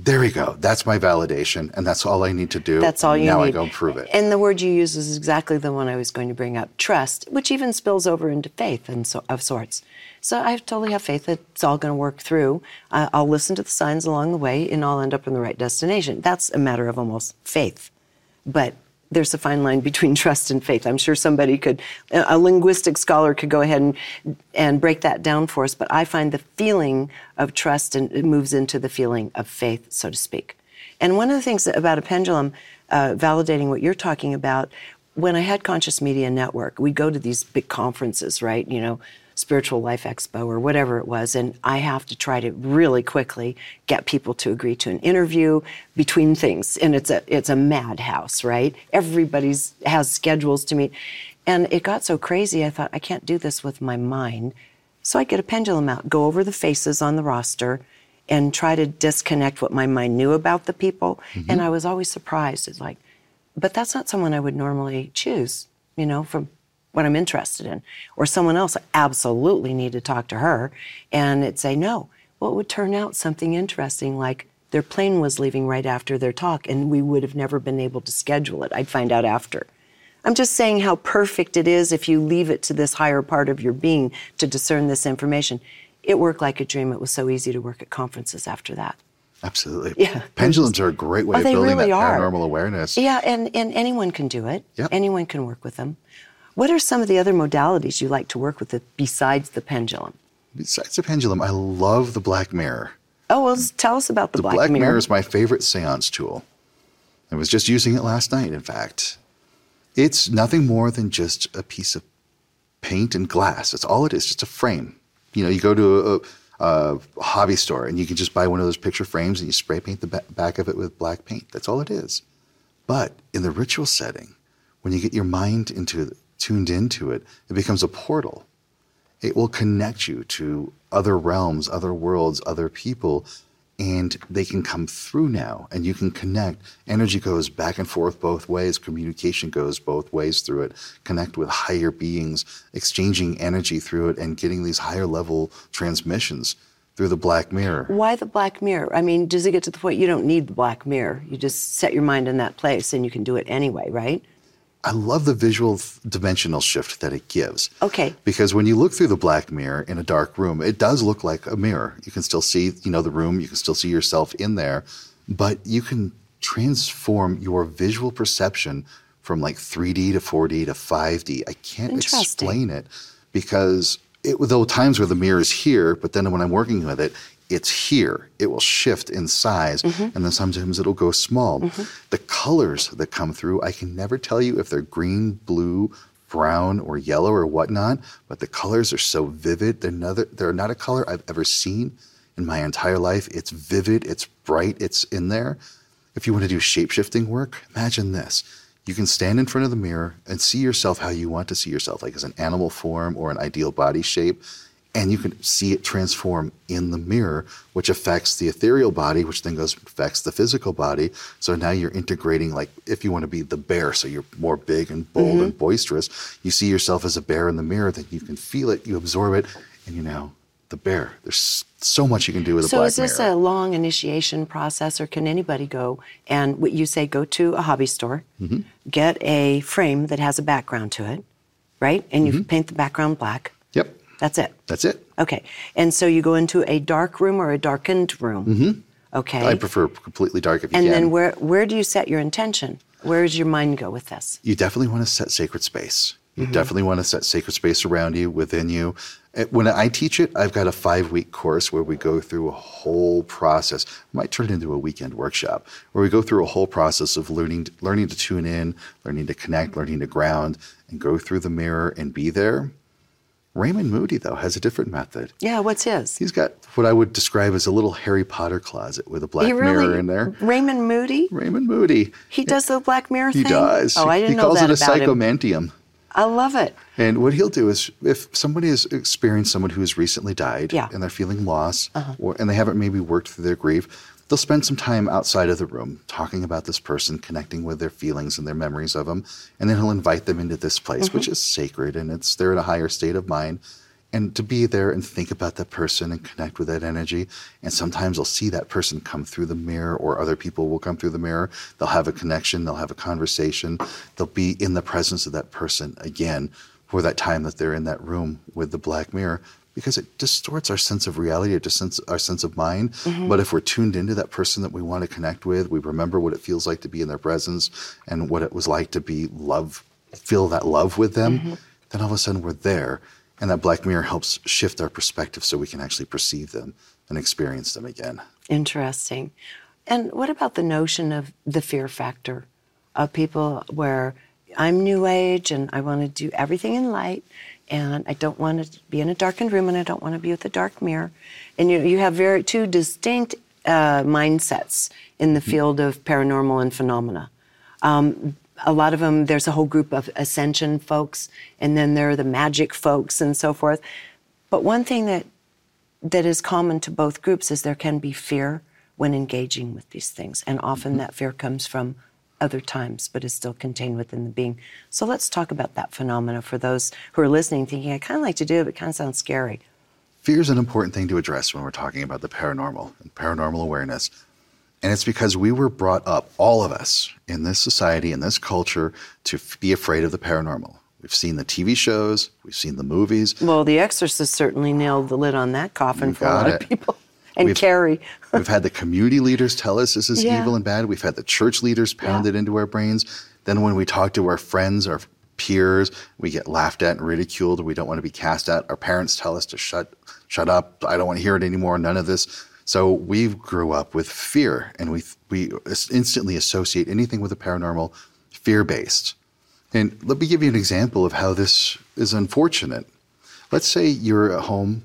Speaker 3: There we go. That's my validation, and that's all I need to do.
Speaker 2: That's all you
Speaker 3: now
Speaker 2: need.
Speaker 3: Now I go prove it.
Speaker 2: And the word you use is exactly the one I was going to bring up trust, which even spills over into faith and so, of sorts. So I totally have faith that it's all going to work through. Uh, I'll listen to the signs along the way and I'll end up in the right destination. That's a matter of almost faith. But there's a fine line between trust and faith. I'm sure somebody could, a linguistic scholar could go ahead and, and break that down for us. But I find the feeling of trust and it moves into the feeling of faith, so to speak. And one of the things about a pendulum, uh, validating what you're talking about, when I had Conscious Media Network, we go to these big conferences, right? You know, Spiritual Life Expo or whatever it was, and I have to try to really quickly get people to agree to an interview between things, and it's a it's a madhouse, right? Everybody's has schedules to meet, and it got so crazy. I thought I can't do this with my mind, so I get a pendulum out, go over the faces on the roster, and try to disconnect what my mind knew about the people, mm-hmm. and I was always surprised. It's like, but that's not someone I would normally choose, you know, from what I'm interested in. Or someone else, I absolutely need to talk to her. And it'd say, no. Well, it would turn out something interesting, like their plane was leaving right after their talk, and we would have never been able to schedule it. I'd find out after. I'm just saying how perfect it is if you leave it to this higher part of your being to discern this information. It worked like a dream. It was so easy to work at conferences after that.
Speaker 3: Absolutely.
Speaker 2: Yeah.
Speaker 3: Pendulums are a great way
Speaker 2: Oh,
Speaker 3: of building
Speaker 2: really
Speaker 3: that
Speaker 2: are.
Speaker 3: paranormal awareness.
Speaker 2: Yeah, and, and anyone can do it.
Speaker 3: Yep.
Speaker 2: Anyone can work with them. What are some of the other modalities you like to work with besides the pendulum?
Speaker 3: Besides the pendulum, I love the black mirror.
Speaker 2: Oh, well, tell us about the, Black Mirror.
Speaker 3: The
Speaker 2: black,
Speaker 3: black,
Speaker 2: mirror.
Speaker 3: mirror is my favorite seance tool. I was just using it last night, in fact. It's nothing more than just a piece of paint and glass. That's all it is, just a frame. You know, you go to a, a hobby store and you can just buy one of those picture frames and you spray paint the ba- back of it with black paint. That's all it is. But in the ritual setting, when you get your mind into tuned into it, it becomes a portal. It will connect you to other realms, other worlds, other people, and they can come through now and you can connect. Energy goes back and forth both ways, communication goes both ways through it. Connect with higher beings, exchanging energy through it and getting these higher level transmissions through the black mirror.
Speaker 2: Why the black mirror? I mean, does it get to the point you don't need the black mirror? You just set your mind in that place and you can do it anyway, right?
Speaker 3: I love the visual dimensional shift that it gives.
Speaker 2: Okay.
Speaker 3: Because when you look through the black mirror in a dark room, it does look like a mirror. You can still see, you know, the room, you can still see yourself in there, but you can transform your visual perception from like 3D to 4D to 5D. I can't explain it because it though times where the mirror is here, but then when I'm working with it, it's here. It will shift in size,
Speaker 2: Mm-hmm.
Speaker 3: and then sometimes it'll go small. The colors that come through, I can never tell you if they're green, blue, brown, or yellow or whatnot, but the colors are so vivid. They're, another, they're not a color I've ever seen in my entire life. It's vivid, it's bright, it's in there. If you want to do shape shifting work, imagine this. You can stand in front of the mirror and see yourself how you want to see yourself, like as an animal form or an ideal body shape. And you can see it transform in the mirror, which affects the ethereal body, which then goes affects the physical body. So now you're integrating, like if you want to be the bear, so you're more big and bold and boisterous, you see yourself as a bear in the mirror, then you can feel it, you absorb it, and you know the bear. There's so much you can do with a black.
Speaker 2: So
Speaker 3: black
Speaker 2: is this
Speaker 3: mirror.
Speaker 2: a long initiation process, or can anybody go and what you say go to a hobby store,
Speaker 3: Mm-hmm.
Speaker 2: get a frame that has a background to it, right? And
Speaker 3: Mm-hmm.
Speaker 2: you paint the background black. That's it.
Speaker 3: that's it.
Speaker 2: Okay. And so you go into a dark room or a darkened room. Mm-hmm. Okay.
Speaker 3: I prefer completely dark if you
Speaker 2: and
Speaker 3: can.
Speaker 2: then where where do you set your intention? Where does your mind go with this?
Speaker 3: you definitely want to set sacred space. You
Speaker 2: Mm-hmm.
Speaker 3: definitely want to set sacred space around you, within you. Uh, When I teach it, I've got a five week course where we go through a whole process. I might turn it into a weekend workshop where we go through a whole process of learning, learning to tune in, learning to connect, learning to ground, and go through the mirror and be there. Raymond Moody, though, has a different method.
Speaker 2: Yeah, what's his?
Speaker 3: He's got what I would describe as a little Harry Potter closet with a black
Speaker 2: really,
Speaker 3: mirror in there.
Speaker 2: Raymond Moody?
Speaker 3: Raymond Moody.
Speaker 2: He does the black mirror
Speaker 3: He
Speaker 2: thing?
Speaker 3: does.
Speaker 2: Oh, I didn't
Speaker 3: he
Speaker 2: know
Speaker 3: calls
Speaker 2: that
Speaker 3: it a
Speaker 2: about him. I love it.
Speaker 3: And what he'll do is, if somebody has experienced someone who has recently died
Speaker 2: Yeah. Uh-huh.
Speaker 3: and they're feeling loss, or, and they haven't maybe worked through their grief, they'll spend some time outside of the room talking about this person, connecting with their feelings and their memories of them. And then he'll invite them into this place,
Speaker 2: Mm-hmm.
Speaker 3: which is sacred and it's they're in a higher state of mind. And to be there and think about that person and connect with that energy. And sometimes they'll see that person come through the mirror, or other people will come through the mirror. They'll have a connection, they'll have a conversation, they'll be in the presence of that person again for that time that they're in that room with the black mirror because it distorts our sense of reality, it distorts our sense of mind. Mm-hmm. But if we're tuned into that person that we want to connect with, we remember what it feels like to be in their presence and what it was like to be love, feel that love with them, mm-hmm. then all of a sudden we're there. And that black mirror helps shift our perspective so we can actually perceive them and experience them again.
Speaker 2: Interesting. And what about the notion of the fear factor of people where I'm New Age and I want to do everything in light and I don't want to be in a darkened room and I don't want to be with a dark mirror. And you, you have very two distinct uh, mindsets in the field of paranormal and phenomena. Um, a lot of them, there's a whole group of ascension folks, and then there are the magic folks and so forth. But one thing that that is common to both groups is there can be fear when engaging with these things, and often that fear comes from other times, but is still contained within the being. So let's talk about that phenomena for those who are listening, thinking, I kind of like to do it, but it kind of sounds scary.
Speaker 3: Fear is an important thing to address when we're talking about the paranormal and paranormal awareness. And it's because we were brought up, all of us in this society, in this culture, to f- be afraid of the paranormal. We've seen the TV shows, we've seen the movies.
Speaker 2: Well, The Exorcist certainly nailed the lid on that coffin
Speaker 3: You
Speaker 2: for a lot
Speaker 3: got
Speaker 2: of people. And
Speaker 3: We've-
Speaker 2: Carrie.
Speaker 3: We've had the community leaders tell us this is
Speaker 2: Yeah.
Speaker 3: evil and bad. We've had the church leaders pound
Speaker 2: Yeah.
Speaker 3: it into our brains. Then when we talk to our friends, our peers, we get laughed at and ridiculed. We don't want to be cast out. Our parents tell us to shut shut up. I don't want to hear it anymore. None of this. So we grew up with fear, and we we instantly associate anything with the paranormal fear based. And let me give you an example of how this is unfortunate. Let's say you're at home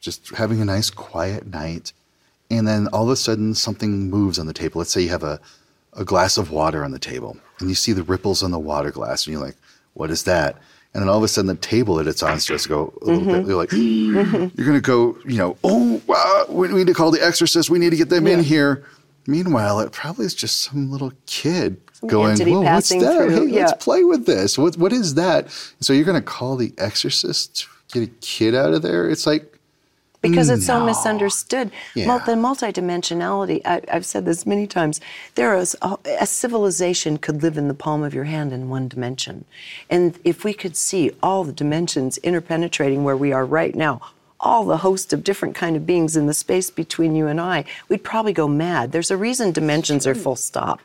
Speaker 3: just having a nice quiet night, and then all of a sudden something moves on the table. Let's say you have a, a glass of water on the table, and you see the ripples on the water glass, and you're like, what is that? And then all of a sudden the table that it's on starts to go a little bit. You're like, you're going to go, you know, oh, wow, we need to call the exorcist. We need to get them in here. Meanwhile, it probably is just some little kid going, whoa, what's that?
Speaker 2: through,
Speaker 3: Hey,
Speaker 2: yeah.
Speaker 3: let's play with this. What, what is that? So you're going to call the exorcist to get a kid out of there? It's like,
Speaker 2: because it's so
Speaker 3: No.
Speaker 2: misunderstood.
Speaker 3: Yeah.
Speaker 2: Multidimensionality, I, I've said this many times, there is a, a civilization could live in the palm of your hand in one dimension. And if we could see all the dimensions interpenetrating where we are right now, all the host of different kind of beings in the space between you and I, we'd probably go mad. There's a reason dimensions are full stop.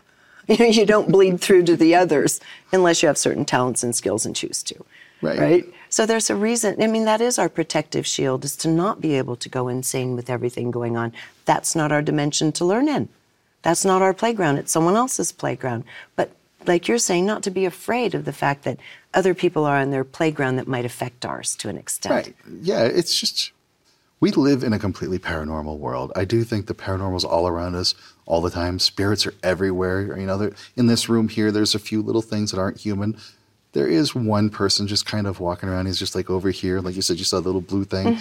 Speaker 2: You know, you don't bleed through to the others unless you have certain talents and skills and choose to.
Speaker 3: Right.
Speaker 2: Right? So there's a reason. I mean, that is our protective shield, is to not be able to go insane with everything going on. That's not our dimension to learn in. That's not our playground. It's someone else's playground. But like you're saying, not to be afraid of the fact that other people are on their playground that might affect ours to an extent.
Speaker 3: Right. Yeah, it's just we live in a completely paranormal world. I do think the paranormal is all around us all the time. Spirits are everywhere. You know, in this room here, there's a few little things that aren't human. There is one person just kind of walking around. He's just like over here, like you said, you saw the little blue thing.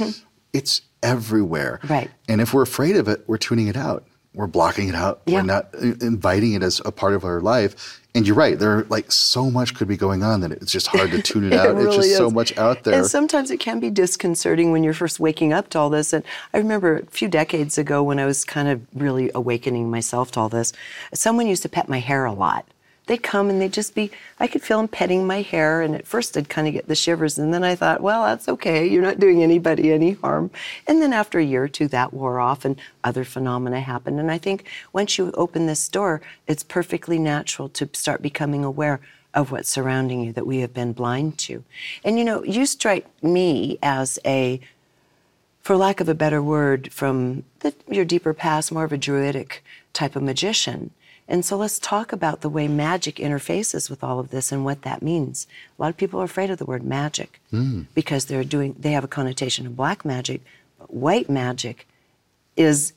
Speaker 3: It's everywhere.
Speaker 2: Mm-hmm. Right.
Speaker 3: And if we're afraid of it, we're tuning it out. We're blocking it out.
Speaker 2: Yeah.
Speaker 3: We're not inviting it as a part of our life. And you're right. There, like, so much could be going on that it's just hard to tune it out. it's
Speaker 2: really
Speaker 3: just so much out there.
Speaker 2: And sometimes it can be disconcerting when you're first waking up to all this. And I remember a few decades ago when I was kind of really awakening myself to all this, someone used to pet my hair a lot. They'd come and they'd just be, I could feel them petting my hair. And at first I'd kind of get the shivers. And then I thought, well, that's okay. You're not doing anybody any harm. And then after a year or two, that wore off and other phenomena happened. And I think once you open this door, it's perfectly natural to start becoming aware of what's surrounding you that we have been blind to. And you know, you strike me as a, for lack of a better word, from the, your deeper past, more of a druidic type of magician. And so let's talk about the way magic interfaces with all of this and what that means. A lot of people are afraid of the word magic hmm. because they're doing they have a connotation of black magic, but white magic is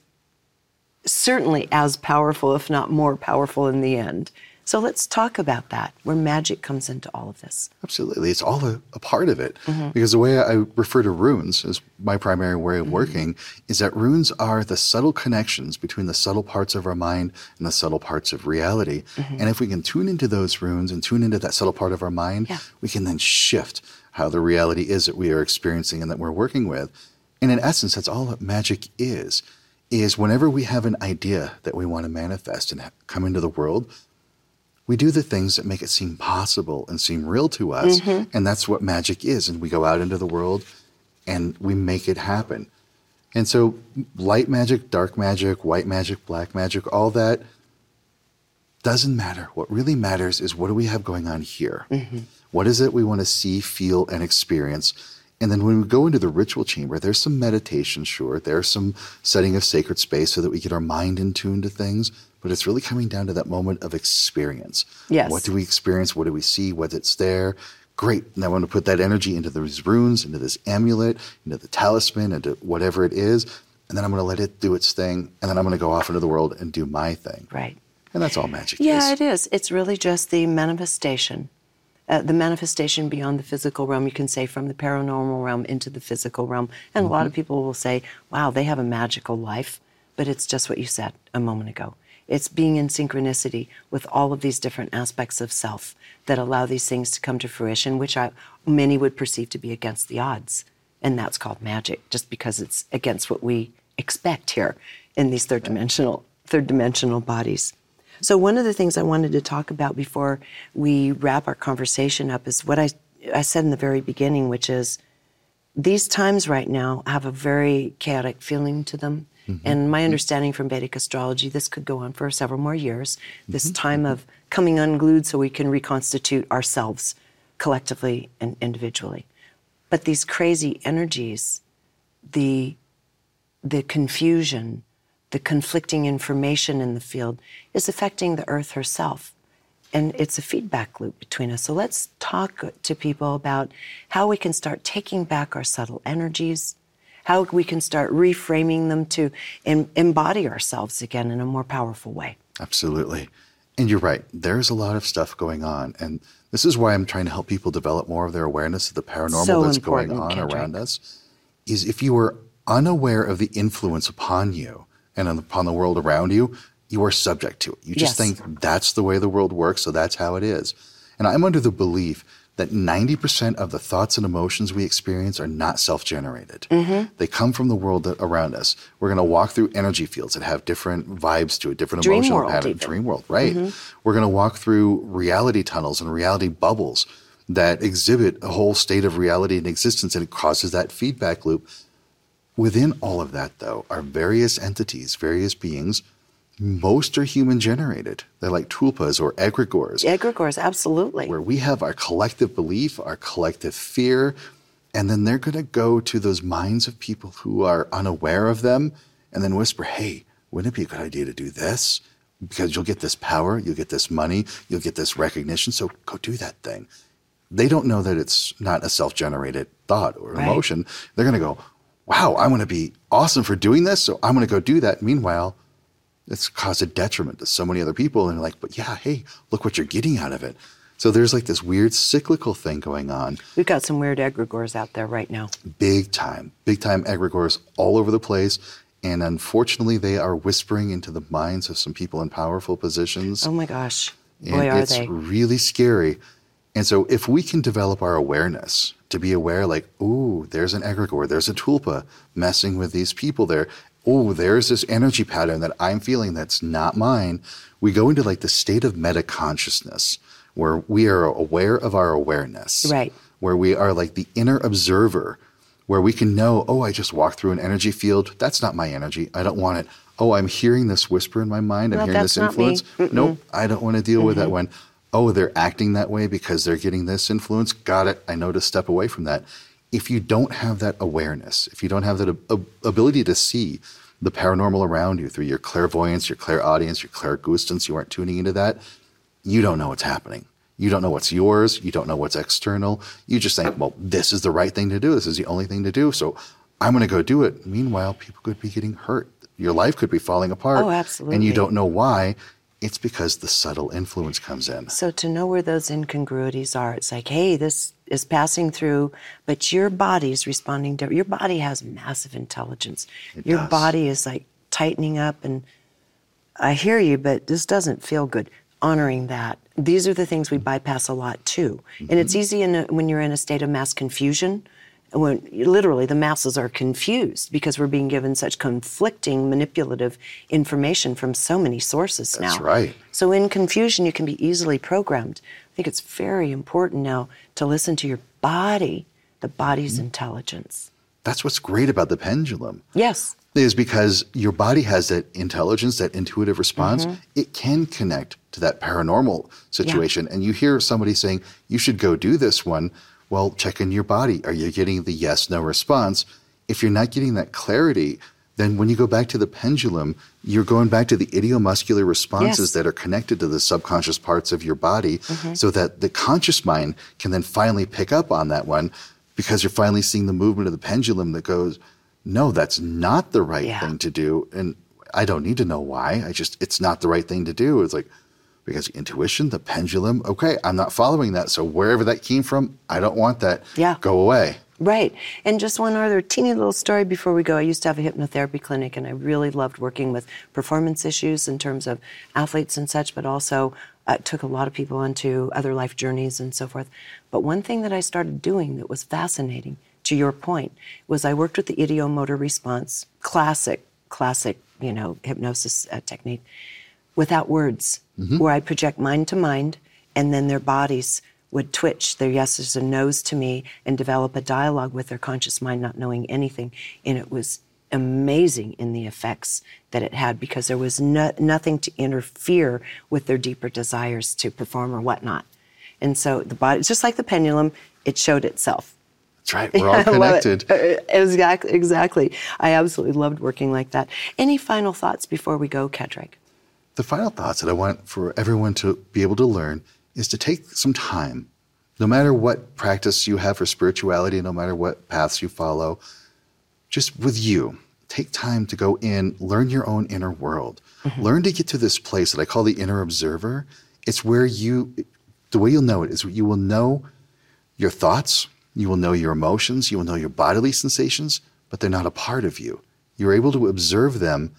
Speaker 2: certainly as powerful, if not more powerful in the end. So let's talk about that, where magic comes into all of this.
Speaker 3: Absolutely. It's all a, a part of it.
Speaker 2: Mm-hmm.
Speaker 3: Because the way I refer to runes as my primary way of working is that runes are the subtle connections between the subtle parts of our mind and the subtle parts of reality.
Speaker 2: Mm-hmm.
Speaker 3: And if we can tune into those runes and tune into that subtle part of our mind,
Speaker 2: Yeah.
Speaker 3: we can then shift how the reality is that we are experiencing and that we're working with. And in essence, that's all that magic is. Is whenever we have an idea that we want to manifest and come into the world, we do the things that make it seem possible and seem real to us. Mm-hmm. And that's what magic is. And we go out into the world and we make it happen. And so, light magic, dark magic, white magic, black magic, all that doesn't matter. What really matters is what do we have going on here? Mm-hmm. What is it we want to see, feel, and experience? And then when we go into the ritual chamber, there's some meditation, sure. There's some setting of sacred space so that we get our mind in tune to things. But it's really coming down to that moment of experience.
Speaker 2: Yes.
Speaker 3: What do we experience? What do we see? What's there? Great. Now I want to put that energy into these runes, into this amulet, into the talisman, into whatever it is. And then I'm going to let it do its thing. And then I'm going to go off into the world and do my thing.
Speaker 2: Right.
Speaker 3: And that's all magic
Speaker 2: Yeah,
Speaker 3: is.
Speaker 2: it is. It's really just the manifestation. Uh, the manifestation beyond the physical realm, you can say from the paranormal realm into the physical realm. And a lot of people will say, wow, they have a magical life. But it's just what you said a moment ago. It's being in synchronicity with all of these different aspects of self that allow these things to come to fruition, which I, many would perceive to be against the odds. And that's called magic, just because it's against what we expect here in these third dimensional, third dimensional bodies. So one of the things I wanted to talk about before we wrap our conversation up is what I, I said in the very beginning, which is these times right now have a very chaotic feeling to them. Mm-hmm. And my understanding from Vedic astrology, this could go on for several more years. This mm-hmm. time mm-hmm. of coming unglued so we can reconstitute ourselves collectively and individually. But these crazy energies, the the confusion, the conflicting information in the field is affecting the earth herself. And it's a feedback loop between us. So let's talk to people about how we can start taking back our subtle energies, how we can start reframing them to em- embody ourselves again in a more powerful way.
Speaker 3: Absolutely. And you're right. There's a lot of stuff going on. And this is why I'm trying to help people develop more of their awareness of the paranormal
Speaker 2: So
Speaker 3: that's going on
Speaker 2: Kaedrich.
Speaker 3: around us. Is if you are unaware of the influence upon you and upon the world around you, you are subject to it. You just
Speaker 2: Yes.
Speaker 3: think that's the way the world works, so that's how it is. And I'm under the belief that 90% of the thoughts and emotions we experience are not self generated.
Speaker 2: Mm-hmm.
Speaker 3: They come from the world that, around us. We're going to walk through energy fields that have different vibes to it, different
Speaker 2: Dream
Speaker 3: emotional
Speaker 2: world
Speaker 3: patterns.
Speaker 2: Mm-hmm.
Speaker 3: dream world, right? We're going to walk through reality tunnels and reality bubbles that exhibit a whole state of reality and existence, and it causes that feedback loop. Within all of that, though, are various entities, various beings. Most are human generated. They're like tulpas or egregores
Speaker 2: Egregores, absolutely.
Speaker 3: where we have our collective belief, our collective fear, and then they're going to go to those minds of people who are unaware of them and then whisper, hey, wouldn't it be a good idea to do this? Because you'll get this power, you'll get this money, you'll get this recognition. So go do that thing. They don't know that it's not a self generated thought or
Speaker 2: Right.
Speaker 3: emotion. They're going to go, wow, I'm going to be awesome for doing this. So I'm going to go do that. Meanwhile, it's caused a detriment to so many other people. And they're like, but yeah, hey, look what you're getting out of it. So there's like this weird cyclical thing going on,
Speaker 2: We've got some weird egregores out there right now.
Speaker 3: big time, big time egregores all over the place. And unfortunately, they are whispering into the minds of some people in powerful positions.
Speaker 2: Oh my gosh.
Speaker 3: and
Speaker 2: Boy, are
Speaker 3: it's
Speaker 2: they.
Speaker 3: really scary. And so, if we can develop our awareness to be aware, like, ooh, there's an egregore, there's a tulpa messing with these people there. Oh, there's this energy pattern that I'm feeling that's not mine. We go into like the state of meta consciousness where we are aware of our awareness.
Speaker 2: Right.
Speaker 3: Where we are like the inner observer, where we can know, oh, I just walked through an energy field. That's not my energy. I don't want it. Oh, I'm hearing this whisper in my mind. I'm
Speaker 2: No,
Speaker 3: hearing this influence. Nope, I don't want to deal with
Speaker 2: Mm-hmm.
Speaker 3: that one. Oh, they're acting that way because they're getting this influence. Got it. I know to step away from that. If you don't have that awareness, if you don't have that ab- ab- ability to see the paranormal around you through your clairvoyance, your clairaudience, your clairgustance, you aren't tuning into that, you don't know what's happening. You don't know what's yours. You don't know what's external. You just think, well, this is the right thing to do. This is the only thing to do. So I'm going to go do it. Meanwhile, people could be getting hurt. Your life could be falling apart.
Speaker 2: Oh,
Speaker 3: And you don't know why. It's because the subtle influence comes in.
Speaker 2: So to know where those incongruities are, it's like, hey, this is passing through, but your body is responding to your body has massive intelligence. your
Speaker 3: does.
Speaker 2: body is like tightening up and I hear you, but this doesn't feel good. Honoring that. These are the things we bypass a lot too. And it's mm-hmm. easy in a, when you're in a state of mass confusion, when literally the masses are confused because we're being given such conflicting, manipulative information from so many sources now.
Speaker 3: That's right.
Speaker 2: So in confusion, you can be easily programmed. I think it's very important now to listen to your body, the body's
Speaker 3: Mm-hmm.
Speaker 2: intelligence.
Speaker 3: That's what's great about the pendulum.
Speaker 2: Yes.
Speaker 3: is because your body has that intelligence, that intuitive response.
Speaker 2: Mm-hmm.
Speaker 3: It can connect to that paranormal situation. And you hear somebody saying, you should go do this one. Well, check in your body. Are you getting the yes, no response? If you're not getting that clarity, then when you go back to the pendulum, you're going back to the idiomuscular responses
Speaker 2: Yes.
Speaker 3: that are connected to the subconscious parts of your body mm-hmm. so that the conscious mind can then finally pick up on that one because you're finally seeing the movement of the pendulum that goes, no, that's not the right
Speaker 2: Yeah.
Speaker 3: thing to do. And I don't need to know why. I just, it's not the right thing to do. It's like, because intuition, the pendulum, okay, I'm not following that. So wherever that came from, I don't want that.
Speaker 2: Yeah.
Speaker 3: Go away.
Speaker 2: Right. And just one other teeny little story before we go. I used to have a hypnotherapy clinic and I really loved working with performance issues in terms of athletes and such, but also uh, took a lot of people onto other life journeys and so forth. But one thing that I started doing that was fascinating, to your point, was I worked with the ideomotor response, classic, classic, you know, hypnosis uh, technique, without words, where I project mind to mind, and then their bodies would twitch their yeses and nos to me and develop a dialogue with their conscious mind, not knowing anything. And it was amazing in the effects that it had because there was no, nothing to interfere with their deeper desires to perform or whatnot. And so the body, just like the pendulum, it showed itself.
Speaker 3: That's right. We're all
Speaker 2: it.
Speaker 3: connected.
Speaker 2: Uh, Exactly, exactly. I absolutely loved working like that. Any final thoughts before we go, Kaedrich?
Speaker 3: The final thoughts that I want for everyone to be able to learn is to take some time, no matter what practice you have for spirituality, no matter what paths you follow, just with you. Take time to go in, learn your own inner world. Mm-hmm. Learn to get to this place that I call the inner observer. It's where you, the way you'll know it is you will know your thoughts, you will know your emotions, you will know your bodily sensations, but they're not a part of you. You're able to observe them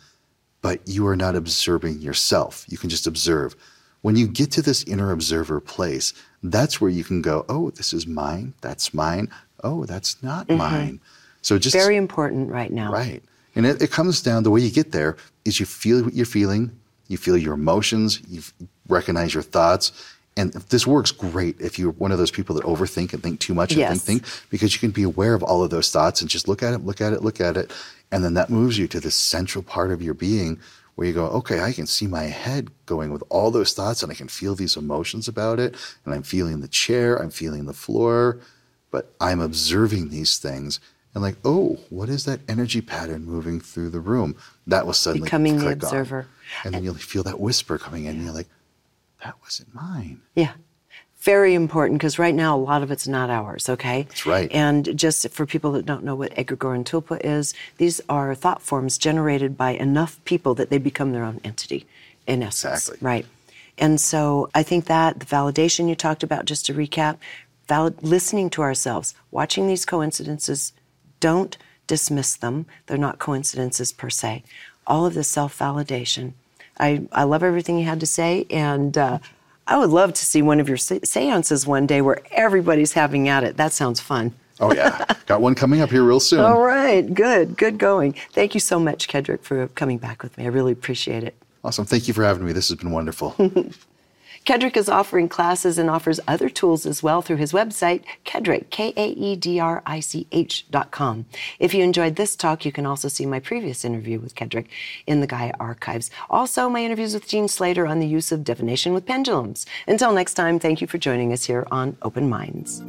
Speaker 3: but you are not observing yourself. You can just observe. When you get to this inner observer place, that's where you can go, oh, this is mine, that's mine, oh, that's not mm-hmm. mine. So just
Speaker 2: Very important right now.
Speaker 3: right. And it, it comes down the way you get there is you feel what you're feeling, you feel your emotions, you recognize your thoughts. And if this works great if you're one of those people that overthink and think too much and
Speaker 2: Yes.
Speaker 3: think, think, because you can be aware of all of those thoughts and just look at it, look at it, look at it. And then that moves you to this central part of your being where you go, okay, I can see my head going with all those thoughts and I can feel these emotions about it. And I'm feeling the chair, I'm feeling the floor, but I'm observing these things. And like, oh, what is that energy pattern moving through the room? That was suddenly
Speaker 2: Becoming the
Speaker 3: click on.
Speaker 2: observer.
Speaker 3: And then you'll feel that whisper coming in, and you're like, that wasn't mine.
Speaker 2: Yeah. Very important because right now a lot of it's not ours, okay?
Speaker 3: That's right.
Speaker 2: And just for people that don't know what egregore and tulpa is, these are thought forms generated by enough people that they become their own entity, in essence.
Speaker 3: Exactly.
Speaker 2: Right. And so I think that the validation you talked about, just to recap, valid, listening to ourselves, watching these coincidences, don't dismiss them. They're not coincidences per se. All of the self validation. I, I love everything you had to say, and uh, I would love to see one of your se- seances one day where everybody's having at it. That sounds fun.
Speaker 3: Oh, yeah. Got one coming up here real soon.
Speaker 2: All right, good, good going. Thank you so much, Kaedrich, for coming back with me. I really appreciate it.
Speaker 3: Awesome. Thank you for having me. This has been wonderful.
Speaker 2: Kaedrich is offering classes and offers other tools as well through his website, Kaedrich, K A E D R I C H dot com. If you enjoyed this talk, you can also see my previous interview with Kaedrich in the Gaia archives. Also, my interviews with Gene Slater on the use of divination with pendulums. Until next time, thank you for joining us here on Open Minds.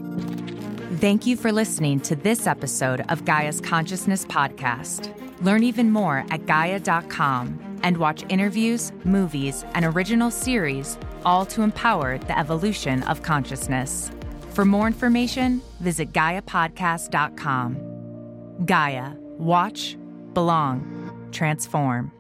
Speaker 1: Thank you for listening to this episode of Gaia's Consciousness Podcast. Learn even more at Gaia.com and watch interviews, movies, and original series, all to empower the evolution of consciousness. For more information, visit GaiaPodcast.com. Gaia, watch, belong, transform.